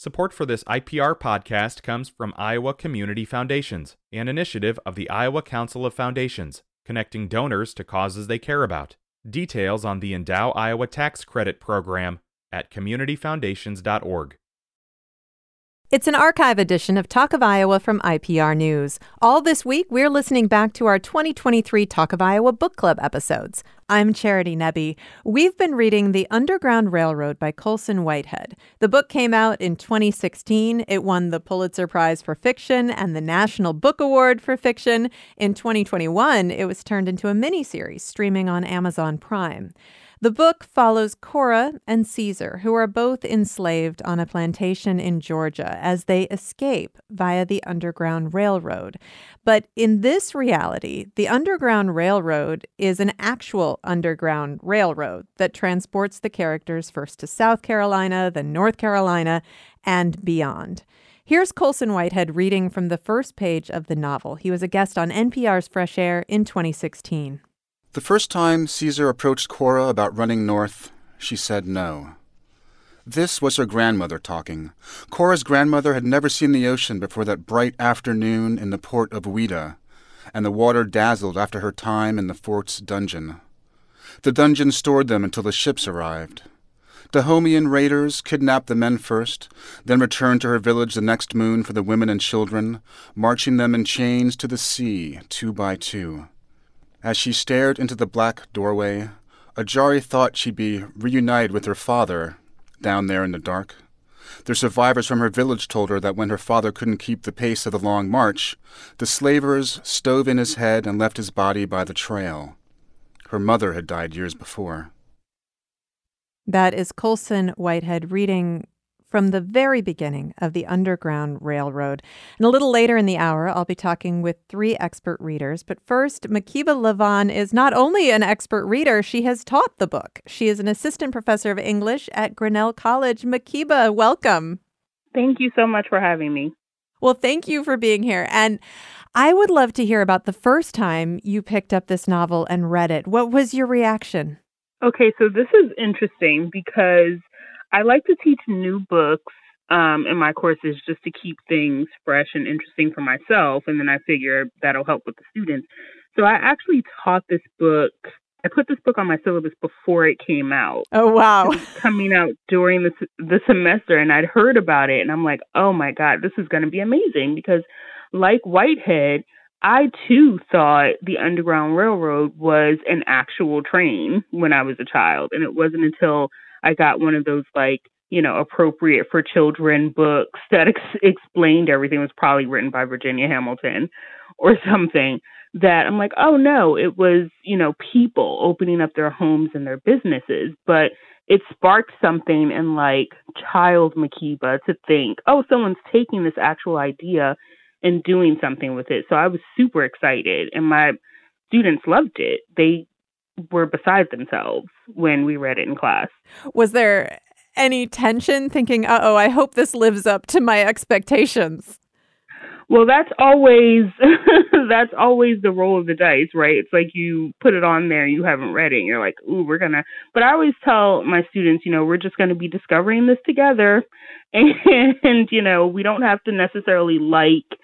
Support for this IPR podcast comes from Iowa Community Foundations, an initiative of the Iowa Council of Foundations, connecting donors to causes they care about. Details on the Endow Iowa Tax Credit Program at communityfoundations.org. It's an archive edition of Talk of Iowa from IPR News. All this week, we're listening back to our 2023 Talk of Iowa Book Club episodes. I'm Charity Nebbe. We've been reading The Underground Railroad by Colson Whitehead. The book came out in 2016. It won the Pulitzer Prize for Fiction and the National Book Award for Fiction. In 2021, it was turned into a miniseries streaming on Amazon Prime. The book follows Cora and Caesar, who are both enslaved on a plantation in Georgia as they escape via the Underground Railroad. But in this reality, the Underground Railroad is an actual underground railroad that transports the characters first to South Carolina, then North Carolina, and beyond. Here's Colson Whitehead reading from the first page of the novel. He was a guest on NPR's Fresh Air in 2016. The first time Caesar approached Cora about running north, she said no. This was her grandmother talking. Cora's grandmother had never seen the ocean before that bright afternoon in the port of Ouidah, and the water dazzled after her time in the fort's dungeon. The dungeon stored them until the ships arrived. Dahomean raiders kidnapped the men first, then returned to her village the next moon for the women and children, marching them in chains to the sea, two by two. As she stared into the black doorway, Ajarry thought she'd be reunited with her father down there in the dark. The survivors from her village told her that when her father couldn't keep the pace of the long march, the slavers stove in his head and left his body by the trail. Her mother had died years before. That is Colson Whitehead reading from the very beginning of the Underground Railroad. And a little later in the hour, I'll be talking with three expert readers. But first, Makeba Lavan is not only an expert reader, she has taught the book. She is an assistant professor of English at Grinnell College. Makeba, welcome. Thank you so much for having me. Well, thank you for being here. And I would love to hear about the first time you picked up this novel and read it. What was your reaction? Okay, so this is interesting because I like to teach new books um, in my courses just to keep things fresh and interesting for myself. And then I figure that'll help with the students. So I actually taught this book. I put this book on my syllabus before it came out. Oh wow! coming out during the the semester, and I'd heard about it, and I'm like, oh my god, this is going to be amazing because, like Whitehead, I too thought the Underground Railroad was an actual train when I was a child, and it wasn't until I got one of those like you know appropriate for children books that ex- explained everything it was probably written by Virginia Hamilton or something that I'm like oh no it was you know people opening up their homes and their businesses but it sparked something in like child Makeba to think oh someone's taking this actual idea and doing something with it. So I was super excited and my students loved it. They were beside themselves when we read it in class. Was there any tension thinking, uh oh, I hope this lives up to my expectations? Well, that's always that's always the roll of the dice, right? It's like you put it on there, you haven't read it, and you're like, "Ooh, we're gonna." But I always tell my students, you know, we're just going to be discovering this together, and you know, we don't have to necessarily like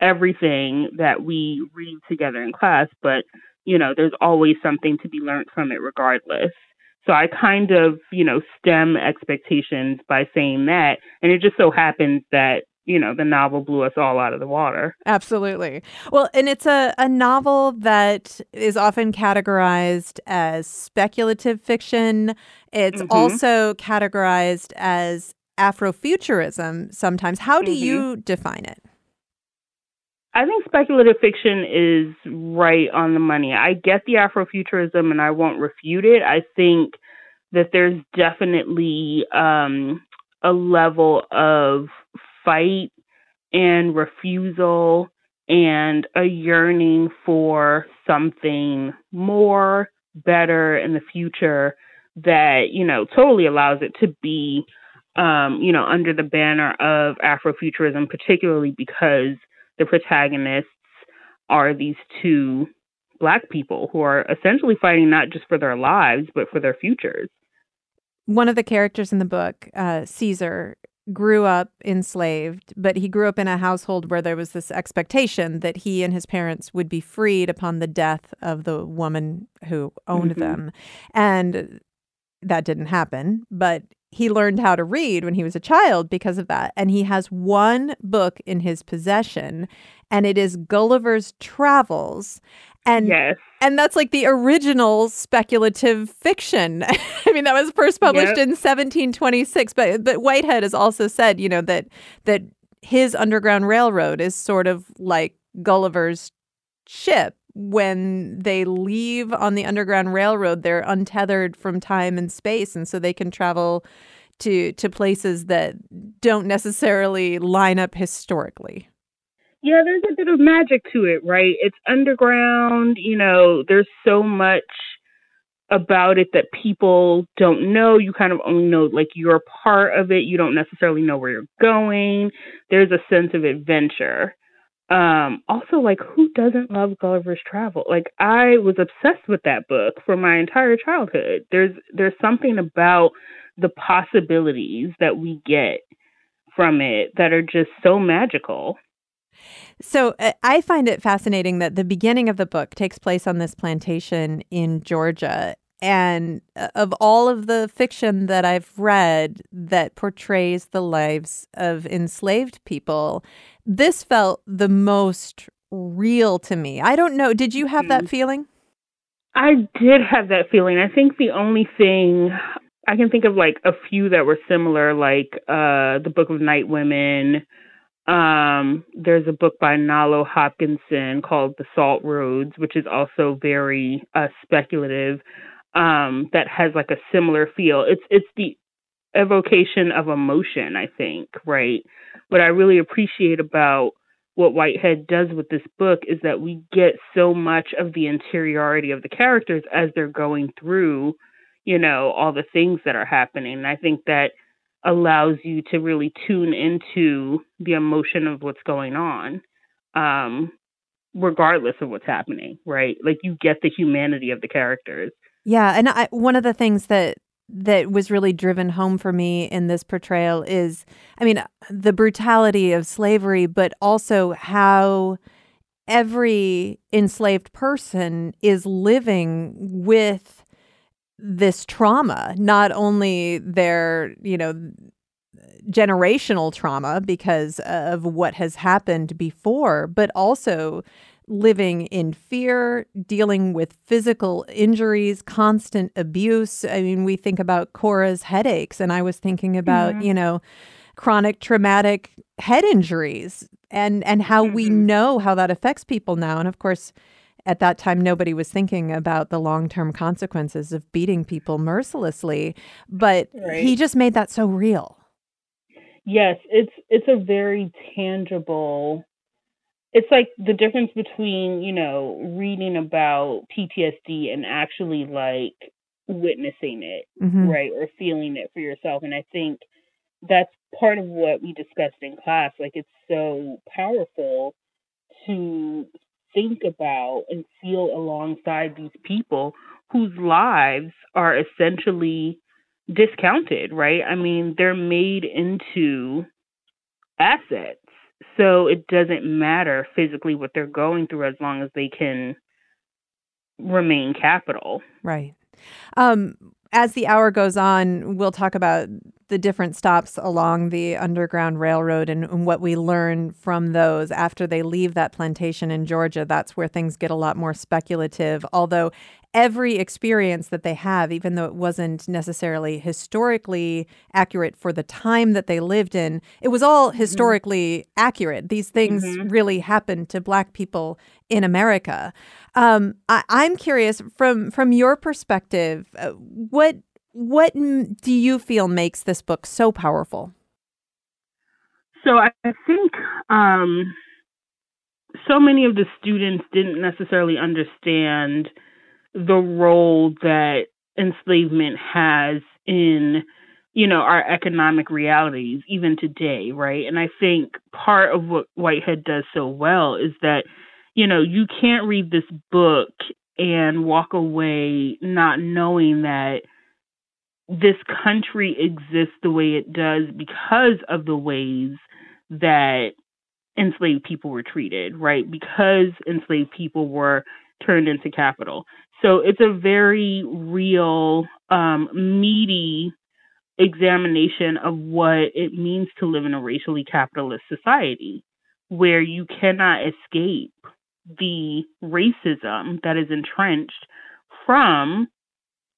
everything that we read together in class, but you know, there's always something to be learned from it regardless. So I kind of, you know, stem expectations by saying that. And it just so happens that, you know, the novel blew us all out of the water. Absolutely. Well, and it's a, a novel that is often categorized as speculative fiction. It's mm-hmm. also categorized as Afrofuturism sometimes. How do mm-hmm. you define it? I think speculative fiction is right on the money. I get the Afrofuturism and I won't refute it. I think that there's definitely um, a level of fight and refusal and a yearning for something more, better in the future that, you know, totally allows it to be, um, you know, under the banner of Afrofuturism, particularly because the protagonists are these two black people who are essentially fighting not just for their lives but for their futures. One of the characters in the book, uh, Caesar, grew up enslaved, but he grew up in a household where there was this expectation that he and his parents would be freed upon the death of the woman who owned mm-hmm. them. And that didn't happen, but he learned how to read when he was a child because of that. And he has one book in his possession, and it is Gulliver's Travels. And yes. and that's like the original speculative fiction. I mean, that was first published yep. in 1726. But but Whitehead has also said, you know, that that his Underground Railroad is sort of like Gulliver's ship when they leave on the Underground Railroad, they're untethered from time and space, and so they can travel to to places that don't necessarily line up historically. Yeah, there's a bit of magic to it, right? It's underground, you know, there's so much about it that people don't know. You kind of only know like you're a part of it. You don't necessarily know where you're going. There's a sense of adventure. Um, also, like, who doesn't love Gulliver's Travel? Like, I was obsessed with that book for my entire childhood. There's there's something about the possibilities that we get from it that are just so magical. So uh, I find it fascinating that the beginning of the book takes place on this plantation in Georgia. And uh, of all of the fiction that I've read that portrays the lives of enslaved people, this felt the most real to me. I don't know. Did you have that mm-hmm. feeling? I did have that feeling. I think the only thing I can think of like a few that were similar, like uh the Book of Night Women. Um, there's a book by Nalo Hopkinson called The Salt Roads, which is also very uh speculative, um, that has like a similar feel. It's it's the evocation of emotion, I think, right? What I really appreciate about what Whitehead does with this book is that we get so much of the interiority of the characters as they're going through, you know, all the things that are happening. And I think that allows you to really tune into the emotion of what's going on, um, regardless of what's happening, right? Like you get the humanity of the characters. Yeah, and I, one of the things that that was really driven home for me in this portrayal is I mean, the brutality of slavery, but also how every enslaved person is living with this trauma, not only their, you know, generational trauma because of what has happened before, but also living in fear, dealing with physical injuries, constant abuse. I mean, we think about Cora's headaches, and I was thinking about, mm-hmm. you know, chronic traumatic head injuries and and how mm-hmm. we know how that affects people now. And of course, at that time nobody was thinking about the long-term consequences of beating people mercilessly, but right. he just made that so real. Yes, it's it's a very tangible it's like the difference between you know reading about PTSD and actually like witnessing it, mm-hmm. right, or feeling it for yourself. And I think that's part of what we discussed in class. Like it's so powerful to think about and feel alongside these people whose lives are essentially discounted, right? I mean, they're made into assets so it doesn't matter physically what they're going through as long as they can remain capital. Right. Um, as the hour goes on, we'll talk about the different stops along the Underground Railroad and, and, what we learn from those after they leave that plantation in Georgia. That's where things get a lot more speculative. Although every experience that they have, even though it wasn't necessarily historically accurate for the time that they lived in, it was all mm-hmm. historically mm-hmm. accurate. These things mm-hmm. really happened to Black people in America. Um, I, am curious from from your perspective, uh, what what do you feel makes this book so powerful? So I think um, so many of the students didn't necessarily understand the role that enslavement has in you know our economic realities even today right and i think part of what whitehead does so well is that you know you can't read this book and walk away not knowing that this country exists the way it does because of the ways that enslaved people were treated, right? Because enslaved people were turned into capital. So it's a very real, um, meaty examination of what it means to live in a racially capitalist society where you cannot escape the racism that is entrenched from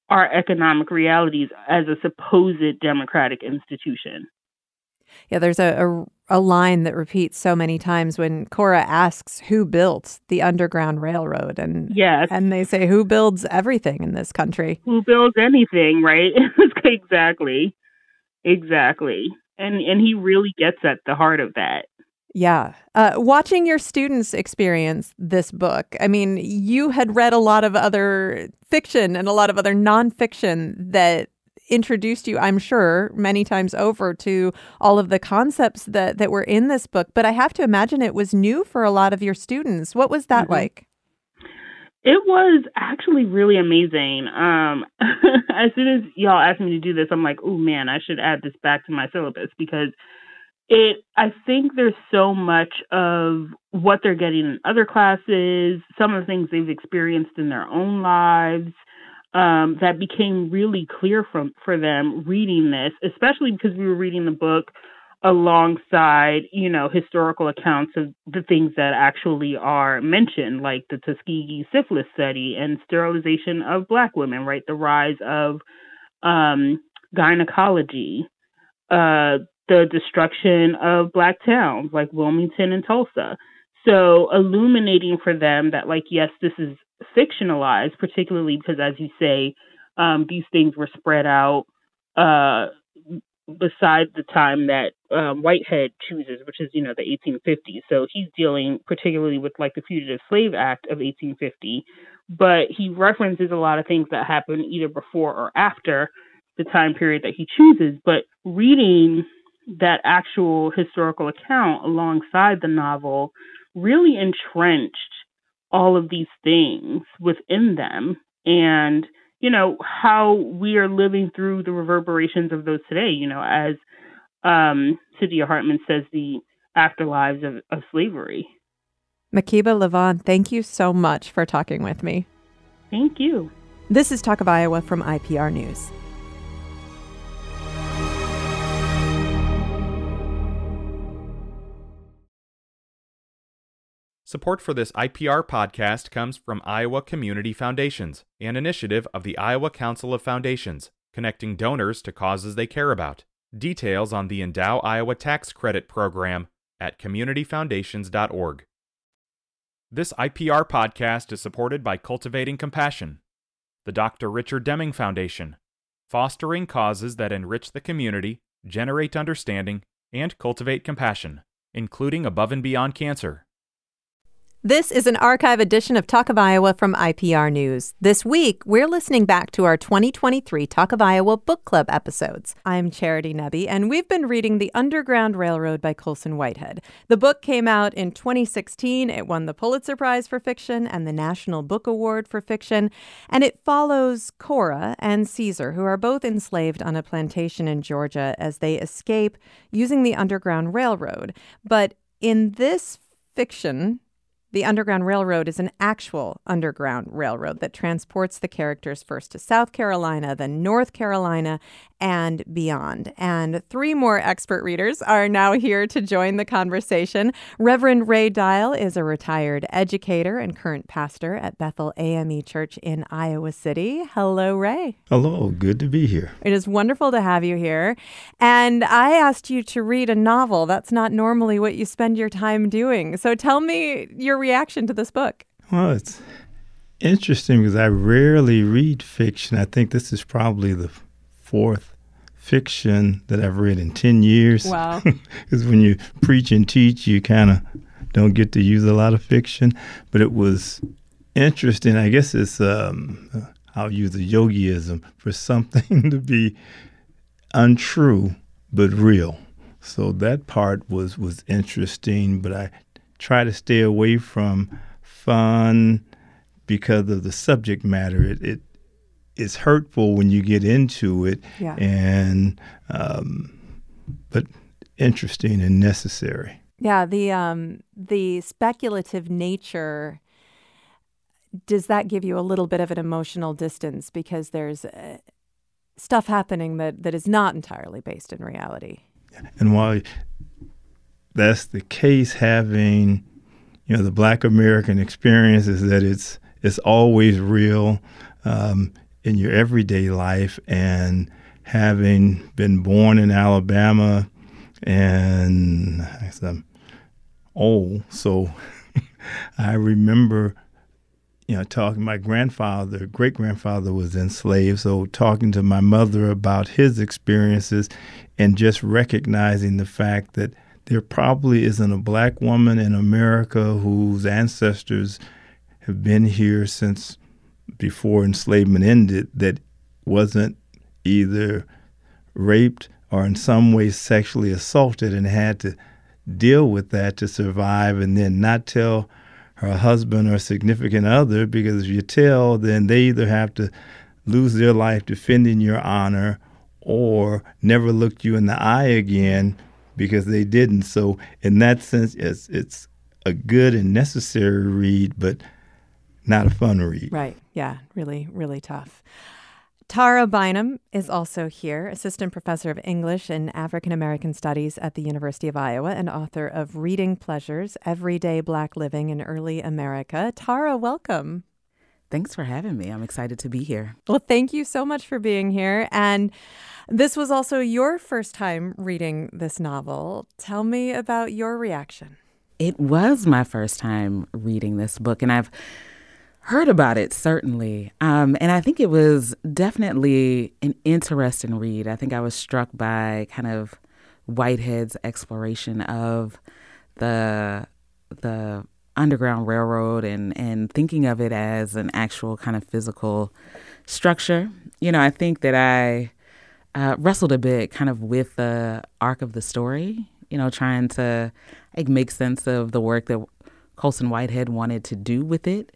our economic realities as a supposed democratic institution. Yeah, there's a, a, a line that repeats so many times when Cora asks who built the Underground Railroad, and yes, and they say who builds everything in this country. Who builds anything, right? exactly, exactly, and and he really gets at the heart of that. Yeah. Uh, watching your students experience this book, I mean, you had read a lot of other fiction and a lot of other nonfiction that introduced you, I'm sure, many times over to all of the concepts that, that were in this book. But I have to imagine it was new for a lot of your students. What was that mm-hmm. like? It was actually really amazing. Um, as soon as y'all asked me to do this, I'm like, oh man, I should add this back to my syllabus because it i think there's so much of what they're getting in other classes some of the things they've experienced in their own lives um, that became really clear from for them reading this especially because we were reading the book alongside you know historical accounts of the things that actually are mentioned like the tuskegee syphilis study and sterilization of black women right the rise of um, gynecology uh, the destruction of black towns like Wilmington and Tulsa. So illuminating for them that like yes, this is fictionalized, particularly because as you say, um, these things were spread out uh, beside the time that um, Whitehead chooses, which is you know the 1850s. So he's dealing particularly with like the Fugitive Slave Act of 1850, but he references a lot of things that happened either before or after the time period that he chooses. But reading that actual historical account alongside the novel really entrenched all of these things within them and you know how we are living through the reverberations of those today you know as um Saidiya Hartman says the afterlives of, of slavery Makeba Lavan, thank you so much for talking with me. Thank you. This is Talk of Iowa from IPR News. Support for this IPR podcast comes from Iowa Community Foundations, an initiative of the Iowa Council of Foundations, connecting donors to causes they care about. Details on the Endow Iowa Tax Credit Program at communityfoundations.org. This IPR podcast is supported by Cultivating Compassion, the Dr. Richard Deming Foundation, fostering causes that enrich the community, generate understanding, and cultivate compassion, including above and beyond cancer. This is an archive edition of Talk of Iowa from IPR News. This week, we're listening back to our 2023 Talk of Iowa Book Club episodes. I'm Charity Nebbe, and we've been reading The Underground Railroad by Colson Whitehead. The book came out in 2016. It won the Pulitzer Prize for Fiction and the National Book Award for Fiction, and it follows Cora and Caesar, who are both enslaved on a plantation in Georgia as they escape using the Underground Railroad. But in this fiction, the Underground Railroad is an actual underground railroad that transports the characters first to South Carolina, then North Carolina, and beyond. And three more expert readers are now here to join the conversation. Reverend Ray Dial is a retired educator and current pastor at Bethel AME Church in Iowa City. Hello, Ray. Hello, good to be here. It is wonderful to have you here. And I asked you to read a novel. That's not normally what you spend your time doing. So tell me your reaction to this book. Well, it's interesting because I rarely read fiction. I think this is probably the fourth fiction that I've read in 10 years. Wow. Because when you preach and teach, you kind of don't get to use a lot of fiction. But it was interesting. I guess it's, um, I'll use a yogiism for something to be untrue but real. So that part was, was interesting, but I try to stay away from fun because of the subject matter. It, it it's hurtful when you get into it. Yeah. And um, but interesting and necessary. Yeah, the um the speculative nature does that give you a little bit of an emotional distance because there's uh, stuff happening that that is not entirely based in reality. And while that's the case, having you know the Black American experience is that it's it's always real um, in your everyday life, and having been born in Alabama and I'm old, so I remember, you know, talking. My grandfather, great grandfather, was enslaved, so talking to my mother about his experiences, and just recognizing the fact that there probably isn't a black woman in America whose ancestors have been here since before enslavement ended that wasn't either raped or in some way sexually assaulted and had to deal with that to survive and then not tell her husband or significant other because if you tell, then they either have to lose their life defending your honor or never look you in the eye again because they didn't. So in that sense, it's it's a good and necessary read, but not a fun read. Right. Yeah. Really, really tough. Tara Bynum is also here, assistant professor of English and African American Studies at the University of Iowa and author of Reading Pleasures Everyday Black Living in Early America. Tara, welcome. Thanks for having me. I'm excited to be here. Well, thank you so much for being here. And this was also your first time reading this novel. Tell me about your reaction. It was my first time reading this book, and I've heard about it certainly um, and i think it was definitely an interesting read i think i was struck by kind of whitehead's exploration of the the underground railroad and and thinking of it as an actual kind of physical structure you know i think that i uh, wrestled a bit kind of with the arc of the story you know trying to like make sense of the work that colson whitehead wanted to do with it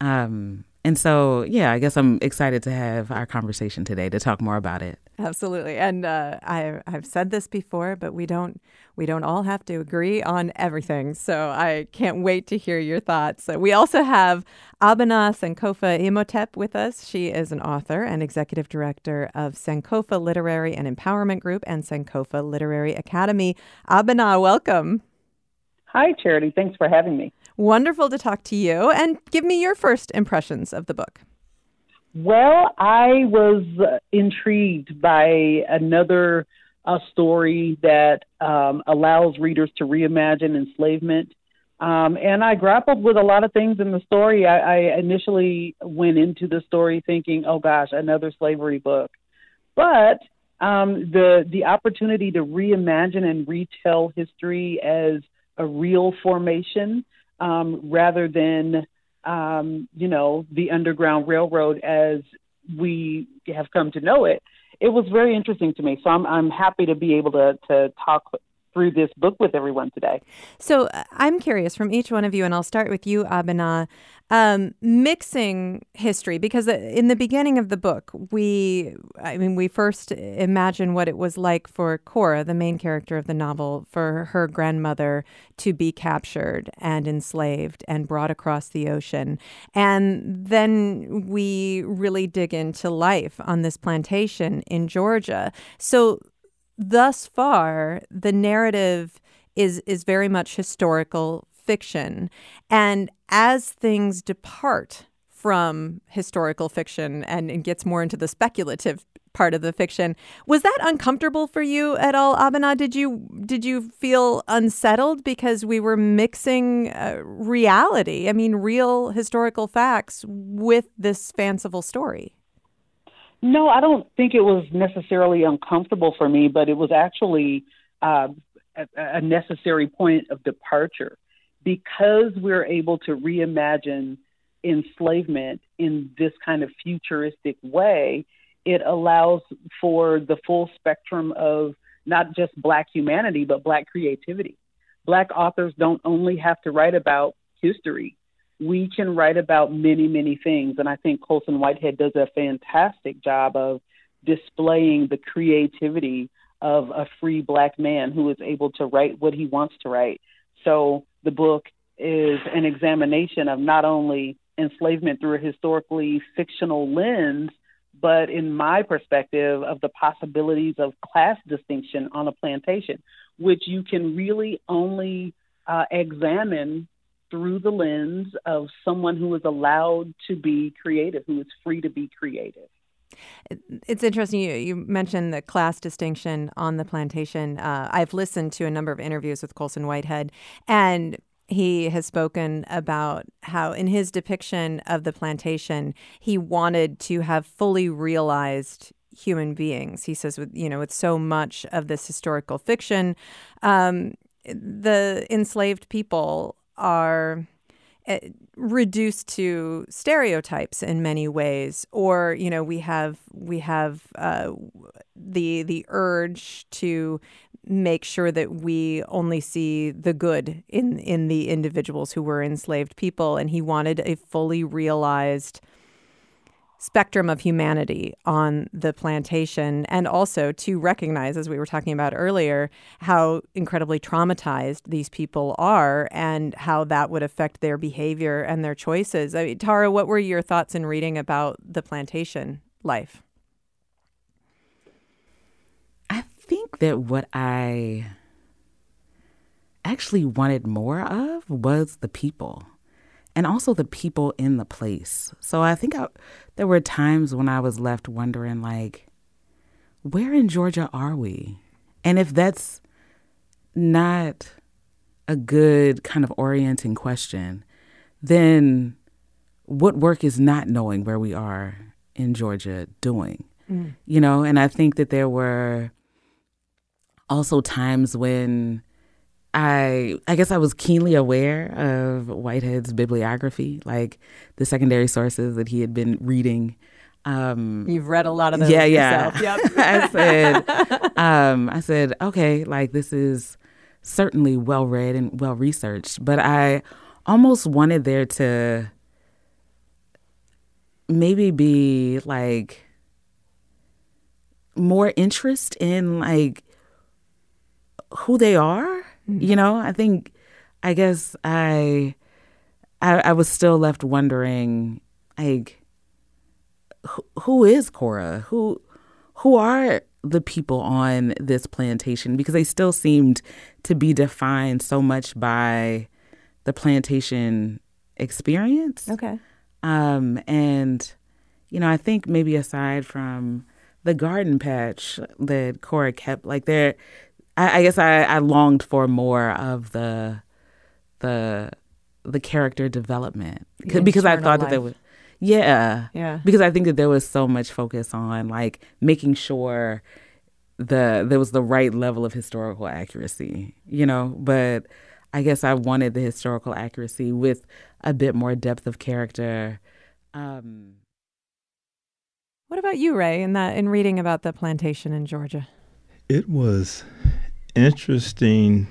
um, and so, yeah, I guess I'm excited to have our conversation today to talk more about it. Absolutely, and uh, I, I've said this before, but we don't we don't all have to agree on everything. So I can't wait to hear your thoughts. we also have Abena Sankofa Imhotep with us. She is an author and executive director of Sankofa Literary and Empowerment Group and Sankofa Literary Academy. Abena, welcome. Hi, Charity. Thanks for having me. Wonderful to talk to you. And give me your first impressions of the book. Well, I was intrigued by another uh, story that um, allows readers to reimagine enslavement. Um, and I grappled with a lot of things in the story. I, I initially went into the story thinking, "Oh gosh, another slavery book," but um, the the opportunity to reimagine and retell history as a real formation um, rather than um, you know the Underground Railroad as we have come to know it. It was very interesting to me, so I'm I'm happy to be able to to talk through this book with everyone today. So uh, I'm curious from each one of you, and I'll start with you, Abena um, mixing history because uh, in the beginning of the book, we, I mean, we first imagine what it was like for Cora, the main character of the novel, for her grandmother to be captured and enslaved and brought across the ocean. And then we really dig into life on this plantation in Georgia. So, thus far, the narrative is is very much historical fiction. And as things depart from historical fiction and, and gets more into the speculative part of the fiction. Was that uncomfortable for you at all, Abena? Did you did you feel unsettled because we were mixing uh, reality? I mean, real historical facts with this fanciful story. No, I don't think it was necessarily uncomfortable for me, but it was actually uh, a, a necessary point of departure because we're able to reimagine enslavement in this kind of futuristic way, it allows for the full spectrum of not just Black humanity, but Black creativity. Black authors don't only have to write about history, we can write about many, many things. And I think Colson Whitehead does a fantastic job of displaying the creativity of a free black man who is able to write what he wants to write. So the book is an examination of not only enslavement through a historically fictional lens, but in my perspective of the possibilities of class distinction on a plantation, which you can really only uh, examine through the lens of someone who is allowed to be creative, who is free to be creative. It's interesting. You, you mentioned the class distinction on the plantation. Uh, I've listened to a number of interviews with Colson Whitehead, and he has spoken about how, in his depiction of the plantation, he wanted to have fully realized human beings. He says, with you know, with so much of this historical fiction, um, the enslaved people are eh, reduced to stereotypes in many ways. Or you know we have we have uh, the the urge to make sure that we only see the good in in the individuals who were enslaved people. And he wanted a fully realized spectrum of humanity on the plantation and also to recognize as we were talking about earlier how incredibly traumatized these people are and how that would affect their behavior and their choices. I mean, Tara, what were your thoughts in reading about the plantation life? I think that what I actually wanted more of was the people and also the people in the place. So I think I, there were times when I was left wondering, like, where in Georgia are we? And if that's not a good kind of orienting question, then what work is not knowing where we are in Georgia doing? Mm. You know, and I think that there were also times when I I guess I was keenly aware of Whitehead's bibliography, like the secondary sources that he had been reading. Um, You've read a lot of those. Yeah, yeah. Yep. I said, um, I said, okay, like this is certainly well read and well researched, but I almost wanted there to maybe be like more interest in like who they are Mm-hmm. You know, I think, I guess I, I, I was still left wondering, like, who, who is Cora? Who, who are the people on this plantation? Because they still seemed to be defined so much by the plantation experience. Okay. Um, and you know, I think maybe aside from the garden patch that Cora kept, like there I, I guess I, I longed for more of the the the character development the because I thought life. that there was yeah yeah because I think that there was so much focus on like making sure the there was the right level of historical accuracy you know but I guess I wanted the historical accuracy with a bit more depth of character. Um, what about you, Ray? In that in reading about the plantation in Georgia, it was interesting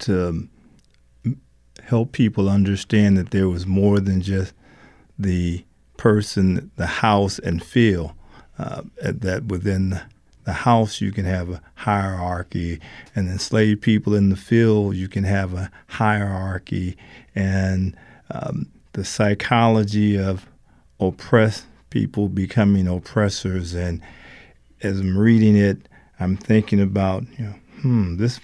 to help people understand that there was more than just the person, the house, and feel. Uh, that within the house you can have a hierarchy, and enslaved people in the field you can have a hierarchy, and um, the psychology of oppressed people becoming oppressors. And as I'm reading it, I'm thinking about you know hmm, this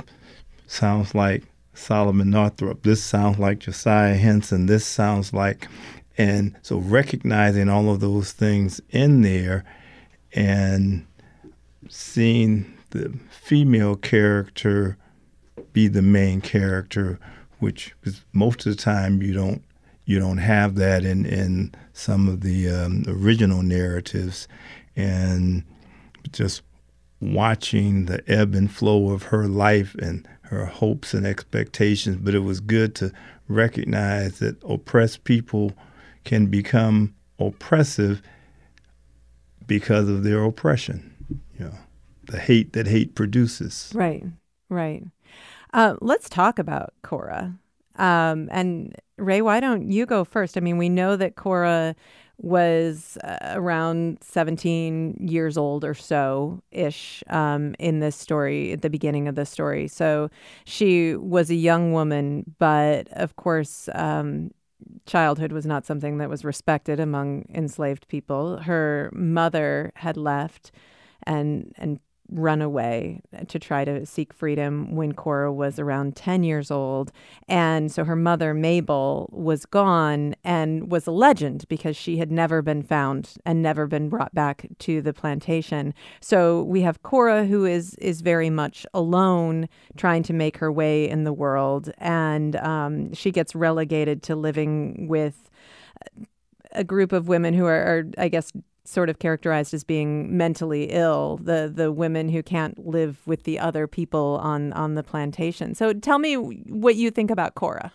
sounds like Solomon Northup. This sounds like Josiah Henson. This sounds like, and so recognizing all of those things in there and seeing the female character be the main character, which most of the time you don't you don't have that in in some of the um, original narratives, and just watching the ebb and flow of her life and her hopes and expectations, but it was good to recognize that oppressed people can become oppressive because of their oppression. You know, the hate that hate produces. Right, right. Uh, let's talk about Cora. Um, and Ray, why don't you go first? I mean, we know that Cora was uh, around 17 years old or so ish um, in this story at the beginning of the story. So she was a young woman, but of course, um, childhood was not something that was respected among enslaved people. Her mother had left and and run away to try to seek freedom when Cora was around 10 years old. And so her mother, Mabel, was gone and was a legend because she had never been found and never been brought back to the plantation. So we have Cora, who is, is very much alone, trying to make her way in the world. And um, she gets relegated to living with a group of women who are, are, I guess, sort of characterized as being mentally ill, the the women who can't live with the other people on on the plantation. So tell me what you think about Cora.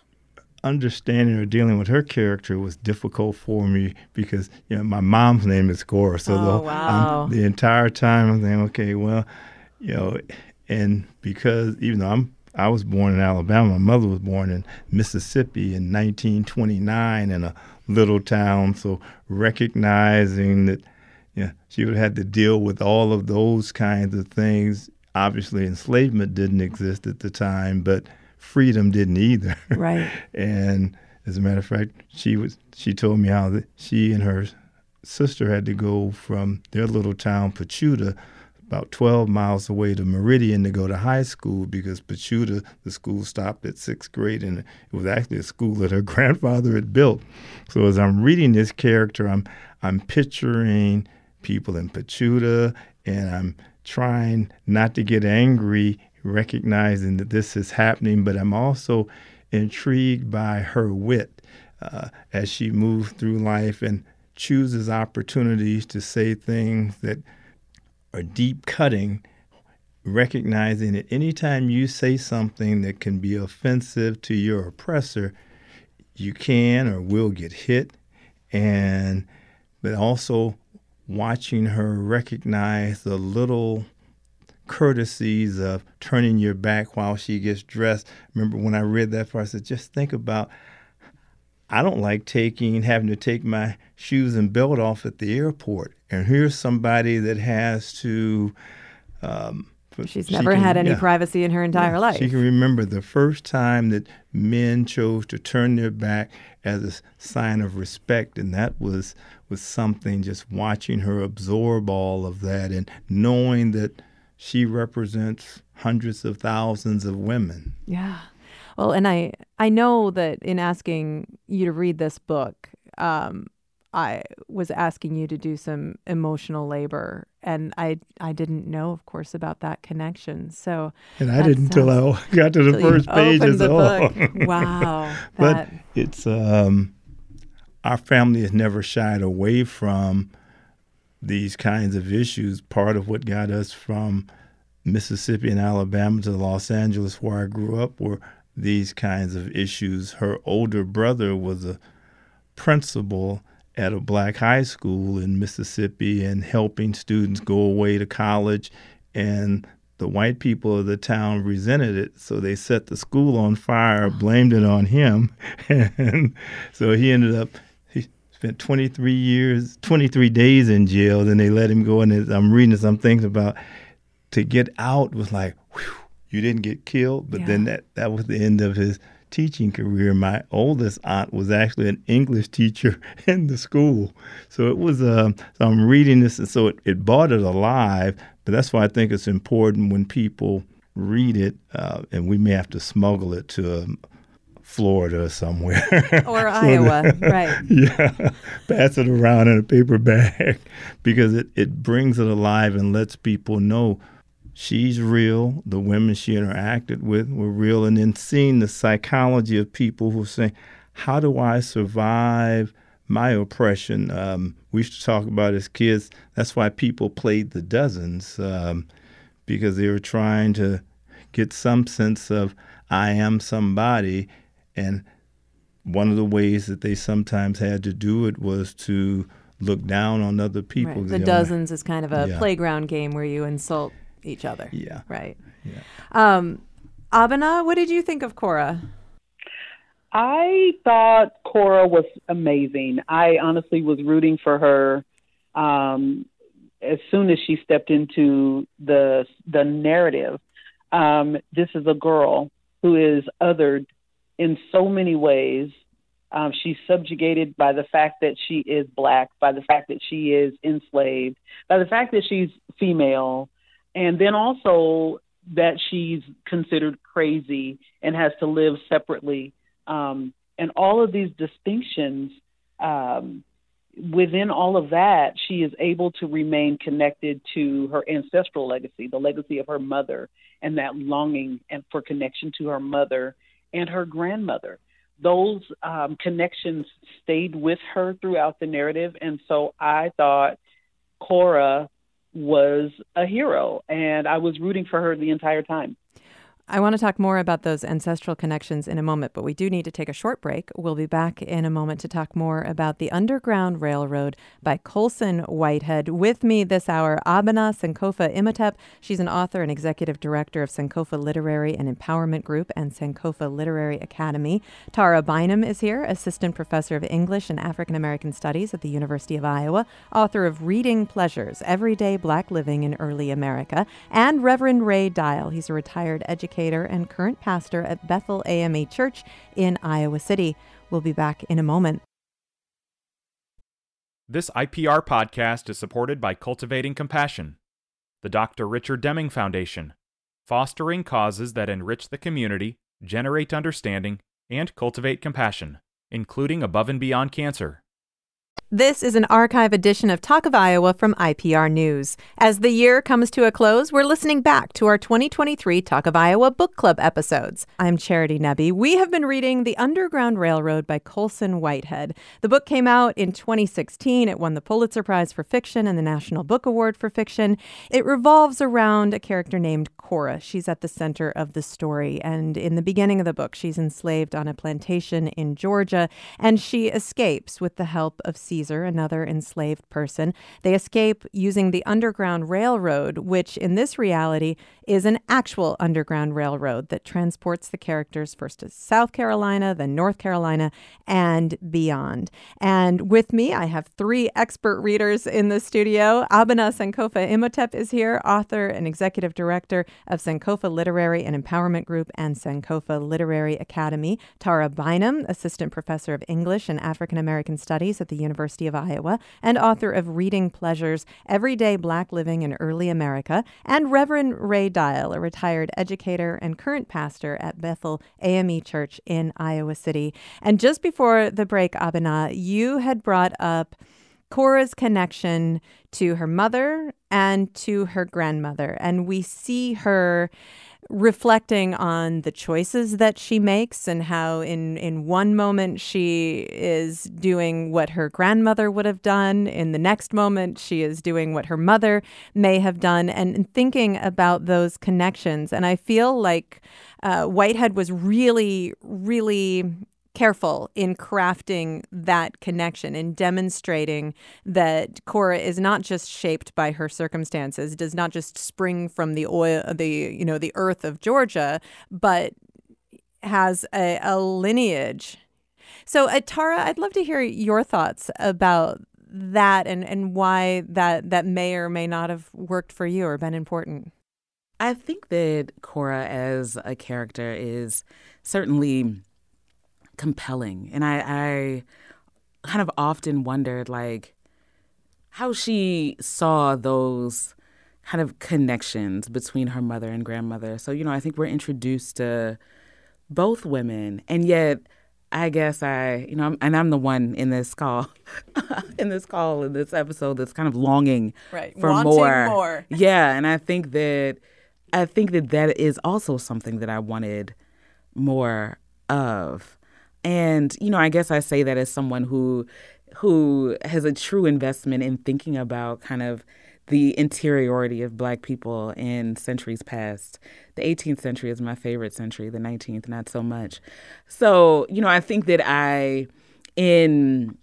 Understanding or dealing with her character was difficult for me because you know my mom's name is Cora, so oh, the, wow. the entire time I'm thinking, okay, well, you know, and because even though I'm I was born in Alabama, my mother was born in Mississippi in 1929 in a little town. So recognizing that yeah, she would have had to deal with all of those kinds of things. Obviously, enslavement didn't exist at the time, but freedom didn't either. Right. and as a matter of fact, she was she told me how that she and her sister had to go from their little town Pachuta about 12 miles away to Meridian to go to high school because Pachuta, the school stopped at sixth grade, and it was actually a school that her grandfather had built. So as I'm reading this character, I'm I'm picturing people in Pachuta, and I'm trying not to get angry, recognizing that this is happening, but I'm also intrigued by her wit uh, as she moves through life and chooses opportunities to say things that or deep cutting, recognizing that anytime you say something that can be offensive to your oppressor, you can or will get hit. And but also watching her recognize the little courtesies of turning your back while she gets dressed. Remember when I read that part, I said, just think about I don't like taking having to take my shoes and belt off at the airport. And here's somebody that has to. Um, She's she never can, had any yeah, privacy in her entire yeah, life. She can remember the first time that men chose to turn their back as a sign of respect, and that was was something. Just watching her absorb all of that and knowing that she represents hundreds of thousands of women. Yeah. Well, and I I know that in asking you to read this book, um, I was asking you to do some emotional labor, and I I didn't know, of course, about that connection. So and I didn't until I got to the first page the book. wow, but it's um, our family has never shied away from these kinds of issues. Part of what got us from Mississippi and Alabama to Los Angeles, where I grew up, were these kinds of issues. Her older brother was a principal at a black high school in Mississippi and helping students go away to college. And the white people of the town resented it, so they set the school on fire, oh. blamed it on him. and so he ended up, he spent 23 years, 23 days in jail. Then they let him go. And I'm reading some things about to get out was like, whew, you didn't get killed. But yeah. then that, that was the end of his teaching career. My oldest aunt was actually an English teacher in the school. So it was, uh, so I'm reading this, and so it, it brought it alive. But that's why I think it's important when people read it, uh, and we may have to smuggle it to um, Florida somewhere. Or so Iowa, that, right. Yeah, pass it around in a paper bag because it, it brings it alive and lets people know she's real. The women she interacted with were real. And then seeing the psychology of people who say, How do I survive my oppression? Um, we used to talk about as kids, that's why people played the dozens um, because they were trying to get some sense of, I am somebody. And one of the ways that they sometimes had to do it was to look down on other people. Right. The dozens is kind of a yeah. playground game where you insult each other. Yeah. Right. Yeah. Um, Abena, what did you think of Cora? I thought Cora was amazing. I honestly was rooting for her um, as soon as she stepped into the the narrative. Um, this is a girl who is othered in so many ways. Um, she's subjugated by the fact that she is black, by the fact that she is enslaved, by the fact that she's female, and then also that she's considered crazy and has to live separately. Um, and all of these distinctions, um, within all of that, she is able to remain connected to her ancestral legacy, the legacy of her mother, and that longing and for connection to her mother and her grandmother. Those um, connections stayed with her throughout the narrative, and so I thought Cora was a hero, and I was rooting for her the entire time. I want to talk more about those ancestral connections in a moment, but we do need to take a short break. We'll be back in a moment to talk more about the Underground Railroad by Colson Whitehead. With me this hour, Abena Sankofa Imhotep. She's an author and executive director of Sankofa Literary and Empowerment Group and Sankofa Literary Academy. Tara Bynum is here, assistant professor of English and African American Studies at the University of Iowa, author of Reading Pleasures Everyday Black Living in Early America, and Reverend Ray Dial. He's a retired educator educator and current pastor at Bethel AME Church in Iowa City. We'll be back in a moment. This IPR podcast is supported by Cultivating Compassion, the Dr. Richard Deming Foundation, fostering causes that enrich the community, generate understanding, and cultivate compassion, including above and beyond cancer. This is an archive edition of Talk of Iowa from IPR News. As the year comes to a close, we're listening back to our 2023 Talk of Iowa Book Club episodes. I'm Charity Nebbe. We have been reading The Underground Railroad by Colson Whitehead. The book came out in 2016. It won the Pulitzer Prize for Fiction and the National Book Award for Fiction. It revolves around a character named Cora. She's at the center of the story. And in the beginning of the book, she's enslaved on a plantation in Georgia, and she escapes with the help of Caesar, another enslaved person. They escape using the Underground Railroad, which in this reality is an actual Underground Railroad that transports the characters first to South Carolina, then North Carolina, and beyond. And with me, I have three expert readers in the studio. Abena Sankofa Imhotep is here, author and executive director of Sankofa Literary and Empowerment Group and Sankofa Literary Academy. Tara Bynum, assistant professor of English and African American Studies at the University of Iowa, and author of Reading Pleasures Everyday Black Living in Early America. And Reverend Ray Dial, a retired educator and current pastor at Bethel AME Church in Iowa City. And just before the break, Abena, you had brought up Cora's connection to her mother and to her grandmother. And we see her reflecting on the choices that she makes and how in in one moment she is doing what her grandmother would have done in the next moment she is doing what her mother may have done and thinking about those connections. And i feel like uh, whitehead was really really careful in crafting that connection in demonstrating that Cora is not just shaped by her circumstances, does not just spring from the oil, the you know the earth of Georgia, but has a, a lineage. So, uh, Tara, I'd love to hear your thoughts about that and, and why that that may or may not have worked for you or been important. I think that Cora as a character is certainly compelling. And I, I kind of often wondered like how she saw those kind of connections between her mother and grandmother. So, you know, I think we're introduced to both women and yet I guess I, you know, and I'm the one in this call, in this call, in this episode that's kind of longing right. for Wanting more. more. Yeah, and I think that, I think that that is also something that I wanted more of. And you know, I guess I say that as someone who who has a true investment in thinking about kind of the interiority of black people in centuries past. The 18th century is my favorite century, the 19th not so much. So, you know, I think that I in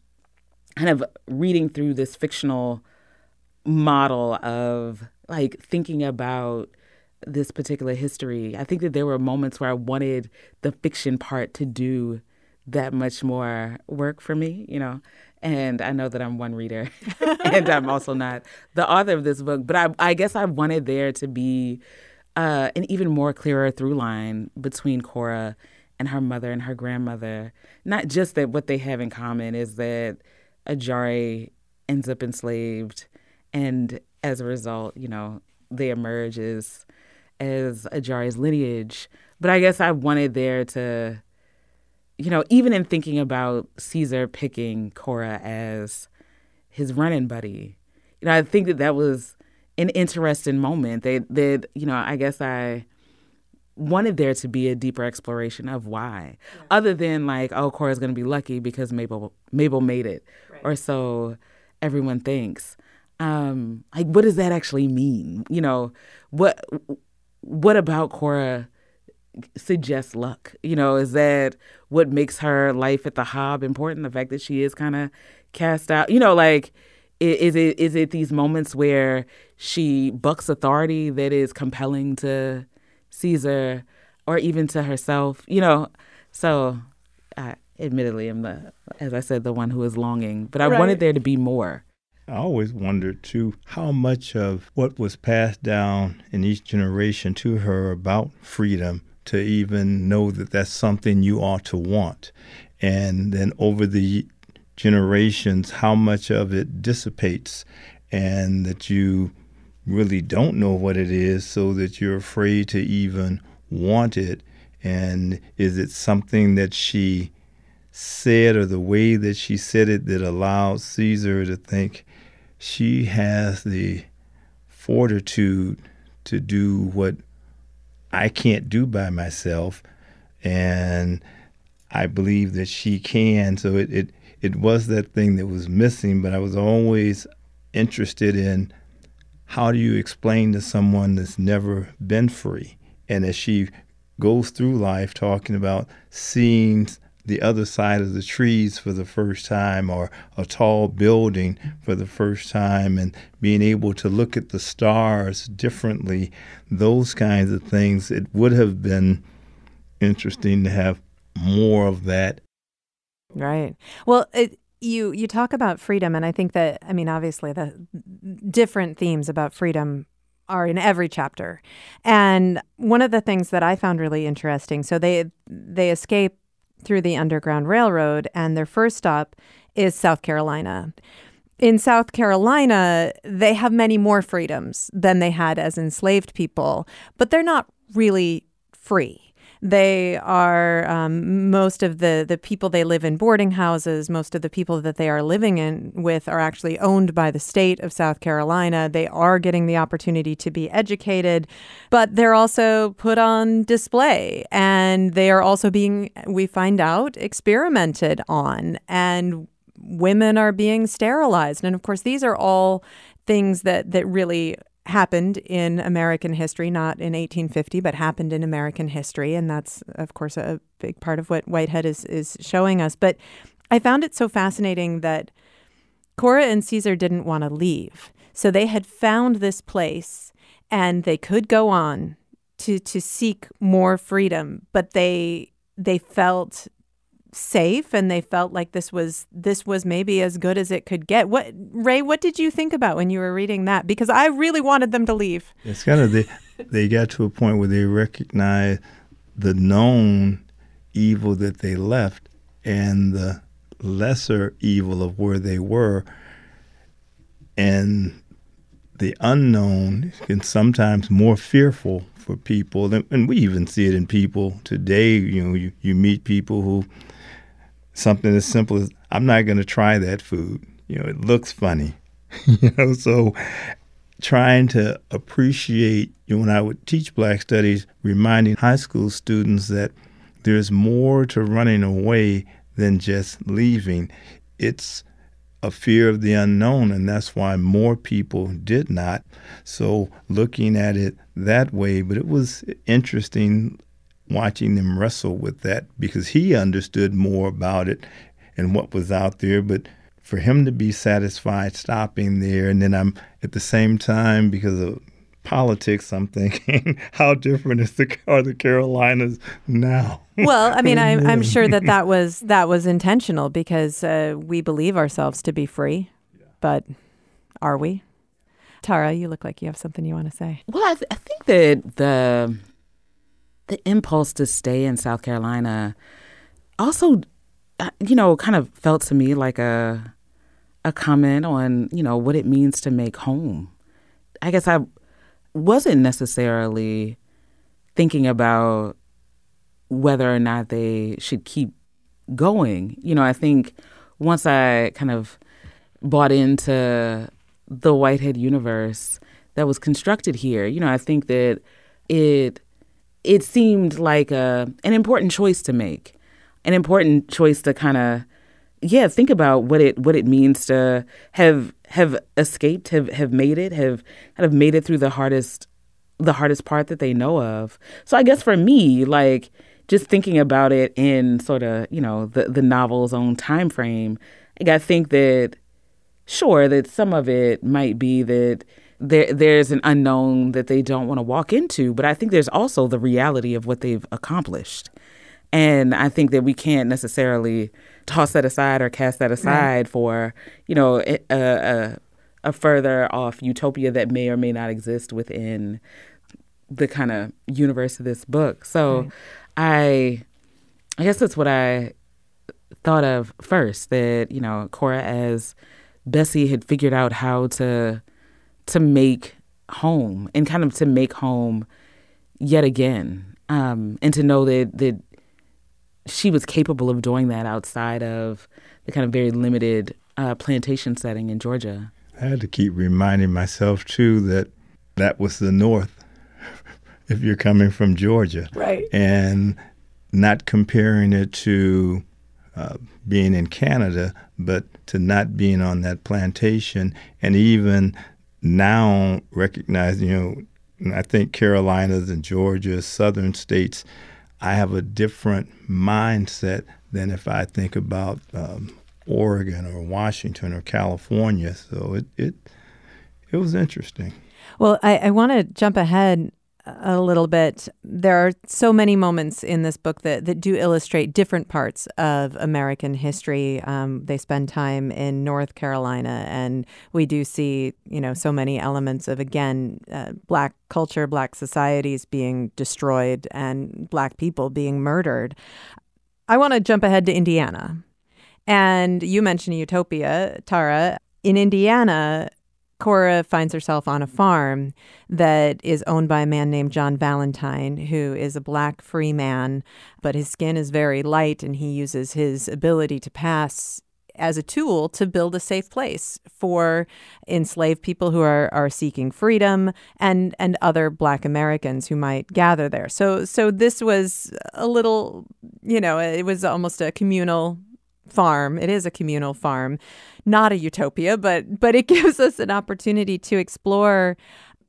kind of reading through this fictional model of like thinking about this particular history, I think that there were moments where I wanted the fiction part to do that much more work for me, you know. And I know that I'm one reader, and I'm also not the author of this book. But I, I guess I wanted there to be uh, an even more clearer through line between Cora and her mother and her grandmother. Not just that what they have in common is that Ajarry ends up enslaved, and as a result, you know, they emerge as as Ajarry's lineage. But I guess I wanted there to you know, even in thinking about Caesar picking Cora as his running buddy, you know, I think that that was an interesting moment. They, that you know, I guess I wanted there to be a deeper exploration of why, yeah. other than like, oh, Cora's going to be lucky because Mabel, Mabel made it, right. or so everyone thinks. Um, like, what does that actually mean? You know, what, what about Cora? Suggests luck. You know, is that what makes her life at the Hob important? The fact that she is kind of cast out. You know, like is it is it these moments where she bucks authority that is compelling to Caesar or even to herself? You know, so I admittedly am the as I said the one who is longing, but I right. wanted there to be more. I always wondered too how much of what was passed down in each generation to her about freedom to even know that that's something you ought to want. And then over the generations, how much of it dissipates and that you really don't know what it is, so that you're afraid to even want it. And is it something that she said or the way that she said it that allowed Caesar to think she has the fortitude to do what I can't do by myself, and I believe that she can. So it, it it was that thing that was missing, but I was always interested in how do you explain to someone that's never been free, and as she goes through life talking about seeing the other side of the trees for the first time or a tall building for the first time and being able to look at the stars differently, those kinds of things. It would have been interesting to have more of that. Right. Well, it, you you talk about freedom and I think that I mean obviously the different themes about freedom are in every chapter. And one of the things that I found really interesting, so they they escape through the Underground Railroad, and their first stop is South Carolina. In South Carolina, they have many more freedoms than they had as enslaved people, but they're not really free. They are um, most of the the people they live in boarding houses. Most of the people that they are living in with are actually owned by the state of South Carolina. They are getting the opportunity to be educated, but they're also put on display, and they are also being we find out experimented on, and women are being sterilized. And of course, these are all things that that really happened in American history, not in 1850, but happened in American history. And that's, of course, a big part of what Whitehead is, is showing us. But I found it so fascinating that Cora and Caesar didn't want to leave. So they had found this place and they could go on to, to seek more freedom, but they they felt safe and they felt like this was this was maybe as good as it could get. What Ray, what did you think about when you were reading that? Because I really wanted them to leave. It's kind of they they got to a point where they recognized the known evil that they left and the lesser evil of where they were and the unknown can sometimes more fearful for people and we even see it in people today you know you, you meet people who something as simple as I'm not going to try that food. You know, it looks funny. you know, so trying to appreciate, you know, when I would teach black studies, reminding high school students that there's more to running away than just leaving. It's a fear of the unknown, and that's why more people did not. So, looking at it that way, but it was interesting watching them wrestle with that because he understood more about it and what was out there. But for him to be satisfied stopping there, and then I'm at the same time because of politics, I'm thinking, how different is the are the Carolinas now? well, I mean, I'm, I'm sure that that was that was intentional because uh, we believe ourselves to be free, but are we? Tara, you look like you have something you want to say. Well, I, th- I think that the the impulse to stay in South Carolina also, uh, you know, kind of felt to me like a a comment on you know what it means to make home. I guess I wasn't necessarily thinking about whether or not they should keep going. You know, I think once I kind of bought into the Whitehead universe that was constructed here, you know, I think that it it seemed like a an important choice to make, an important choice to kind of yeah think about what it what it means to have have escaped, have have made it, have kind of made it through the hardest the hardest part that they know of. So I guess for me, like just thinking about it in sort of you know the the novel's own time frame, like I think that sure that some of it might be that there there's an unknown that they don't want to walk into, but I think there's also the reality of what they've accomplished. And I think that we can't necessarily toss that aside or cast that aside right. for, you know, a, a, a further off utopia that may or may not exist within the kind of universe of this book. So right. I I guess that's what I thought of first that, you know, Cora as Bessie had figured out how to to make home and kind of to make home yet again. Um, and to know that that she was capable of doing that outside of the kind of very limited uh, plantation setting in Georgia. I had to keep reminding myself too that that was the North. if you're coming from Georgia, right, and not comparing it to uh, being in Canada, but to not being on that plantation, and even now recognizing, you know, I think Carolinas and Georgia, southern states, I have a different mindset than if I think about um, Oregon or Washington or California. So it it it was interesting. Well, I, I want to jump ahead a little bit. There are so many moments in this book that, that do illustrate different parts of American history. Um, they spend time in North Carolina, and we do see, you know, so many elements of, again, uh, black culture, black societies being destroyed, and black people being murdered. I want to jump ahead to Indiana. And you mentioned Utopia, Tara. In Indiana, Cora finds herself on a farm that is owned by a man named John Valentine, who is a black free man, but his skin is very light and he uses his ability to pass as a tool to build a safe place for enslaved people who are, are seeking freedom and and other black Americans who might gather there. So so this was a little, you know, it was almost a communal farm. It is a communal farm, not a utopia, but but it gives us an opportunity to explore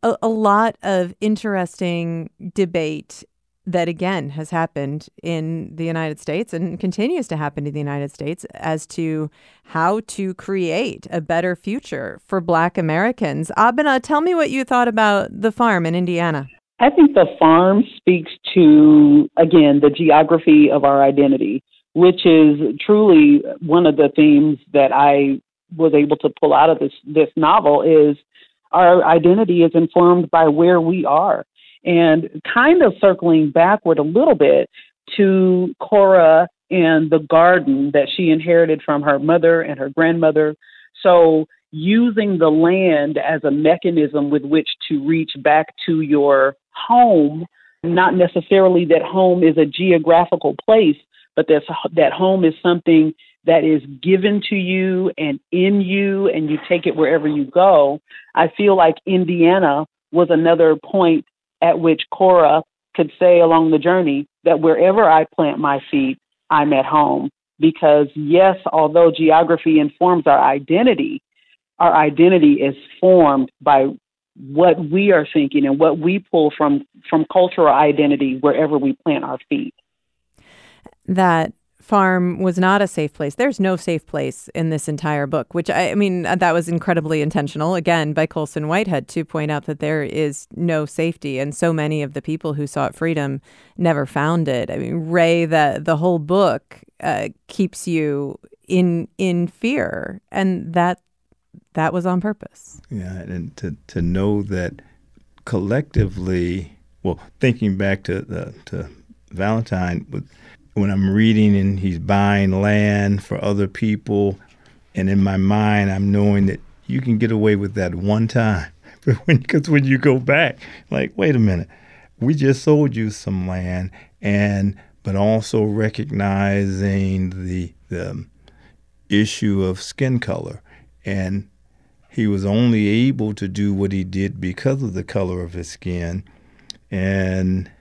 a, a lot of interesting debate that again has happened in the United States and continues to happen in the United States as to how to create a better future for Black Americans. Abena, tell me what you thought about the farm in Indiana. I think the farm speaks to, again, the geography of our identity which is truly one of the themes that I was able to pull out of this this novel is our identity is informed by where we are. And kind of circling backward a little bit to Cora and the garden that she inherited from her mother and her grandmother. So using the land as a mechanism with which to reach back to your home, not necessarily that home is a geographical place, but that's, that home is something that is given to you and in you, and you take it wherever you go. I feel like Indiana was another point at which Cora could say along the journey that wherever I plant my feet, I'm at home. Because, yes, although geography informs our identity, our identity is formed by what we are thinking and what we pull from from cultural identity wherever we plant our feet that farm was not a safe place. There's no safe place in this entire book, which I, I, mean, uh, that was incredibly intentional, again, by Colson Whitehead to point out that there is no safety. And so many of the people who sought freedom never found it. I mean, Ray, the, the whole book uh, keeps you in in fear. And that that was on purpose. Yeah, and to, to know that collectively, well, thinking back to, to Valentine, with when I'm reading and he's buying land for other people, and in my mind, I'm knowing that you can get away with that one time. But when, because when you go back, like, wait a minute, we just sold you some land, and but also recognizing the the issue of skin color, and he was only able to do what he did because of the color of his skin, and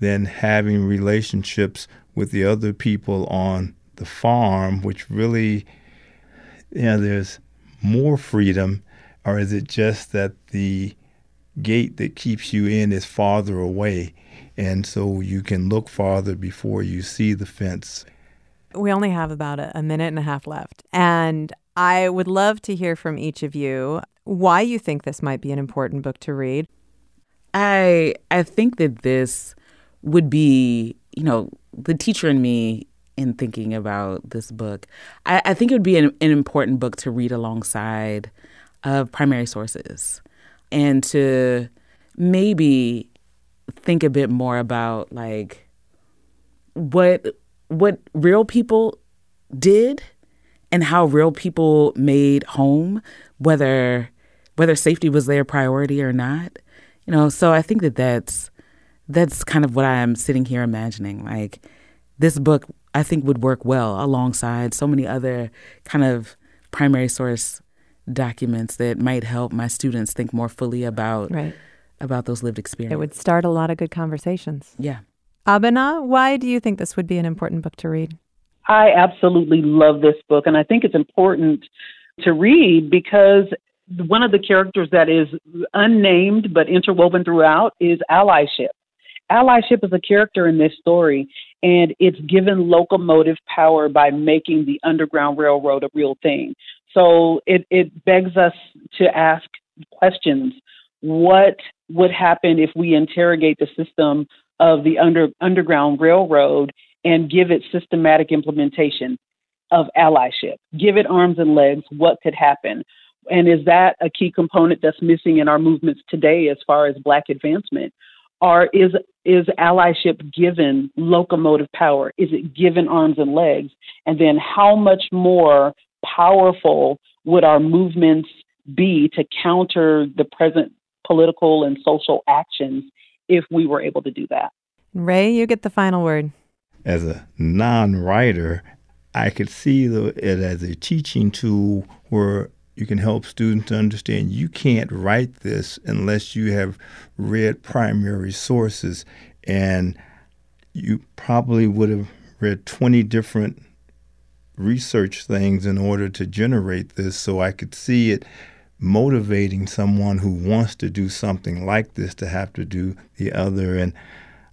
then having relationships with the other people on the farm, which really, you know, there's more freedom, or is it just that the gate that keeps you in is farther away, and so you can look farther before you see the fence? We only have about a, a minute and a half left, and I would love to hear from each of you why you think this might be an important book to read. I I think that this would be, you know, the teacher in me in thinking about this book, I, I think it would be an, an, important book to read alongside of primary sources and to maybe think a bit more about like what what real people did and how real people made home whether whether safety was their priority or not you know? So i think that that's that's kind of what I am sitting here imagining. Like this book, I think would work well alongside so many other kind of primary source documents that might help my students think more fully about right. about those lived experiences. It would start a lot of good conversations. Yeah. Abena, why do you think this would be an important book to read? I absolutely love this book, and I think it's important to read because one of the characters that is unnamed but interwoven throughout is allyship allyship is a character in this story, and it's given locomotive power by making the Underground Railroad a real thing. So it, it begs us to ask questions. What would happen if we interrogate the system of the under, Underground Railroad and give it systematic implementation of allyship? Give it arms and legs. What could happen? And is that a key component that's missing in our movements today as far as Black advancement? Or is is allyship given locomotive power? Is it given arms and legs? And then how much more powerful would our movements be to counter the present political and social actions if we were able to do that? Ray, you get the final word. As a non writer, I could see it as a teaching tool where you can help students understand you can't write this unless you have read primary sources. And you probably would have read 20 different research things in order to generate this. So I could see it motivating someone who wants to do something like this to have to do the other. And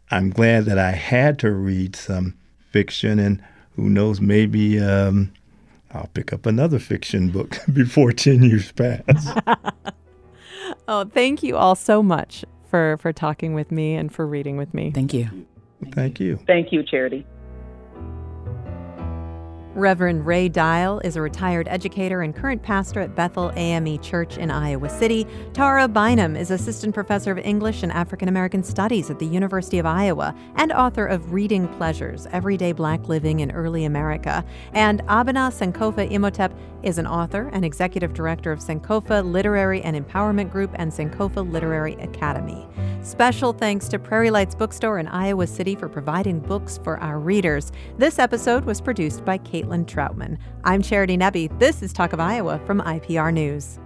I'm glad that I had to read some fiction, and who knows, maybe. Um, I'll pick up another fiction book before 10 years pass. oh, thank you all so much for, for talking with me and for reading with me. Thank you. Thank you. Thank you, Charity. Reverend Ray Dial is a retired educator and current pastor at Bethel AME Church in Iowa City. Tara Bynum is assistant professor of English and African American Studies at the University of Iowa and author of Reading Pleasures Everyday Black Living in Early America. And Abena Sankofa Imhotep is an author and executive director of Sankofa Literary and Empowerment Group and Sankofa Literary Academy. Special thanks to Prairie Lights Bookstore in Iowa City for providing books for our readers. This episode was produced by Kate Caitlin Troutman. I'm Charity Nebbe. This is Talk of Iowa from IPR News.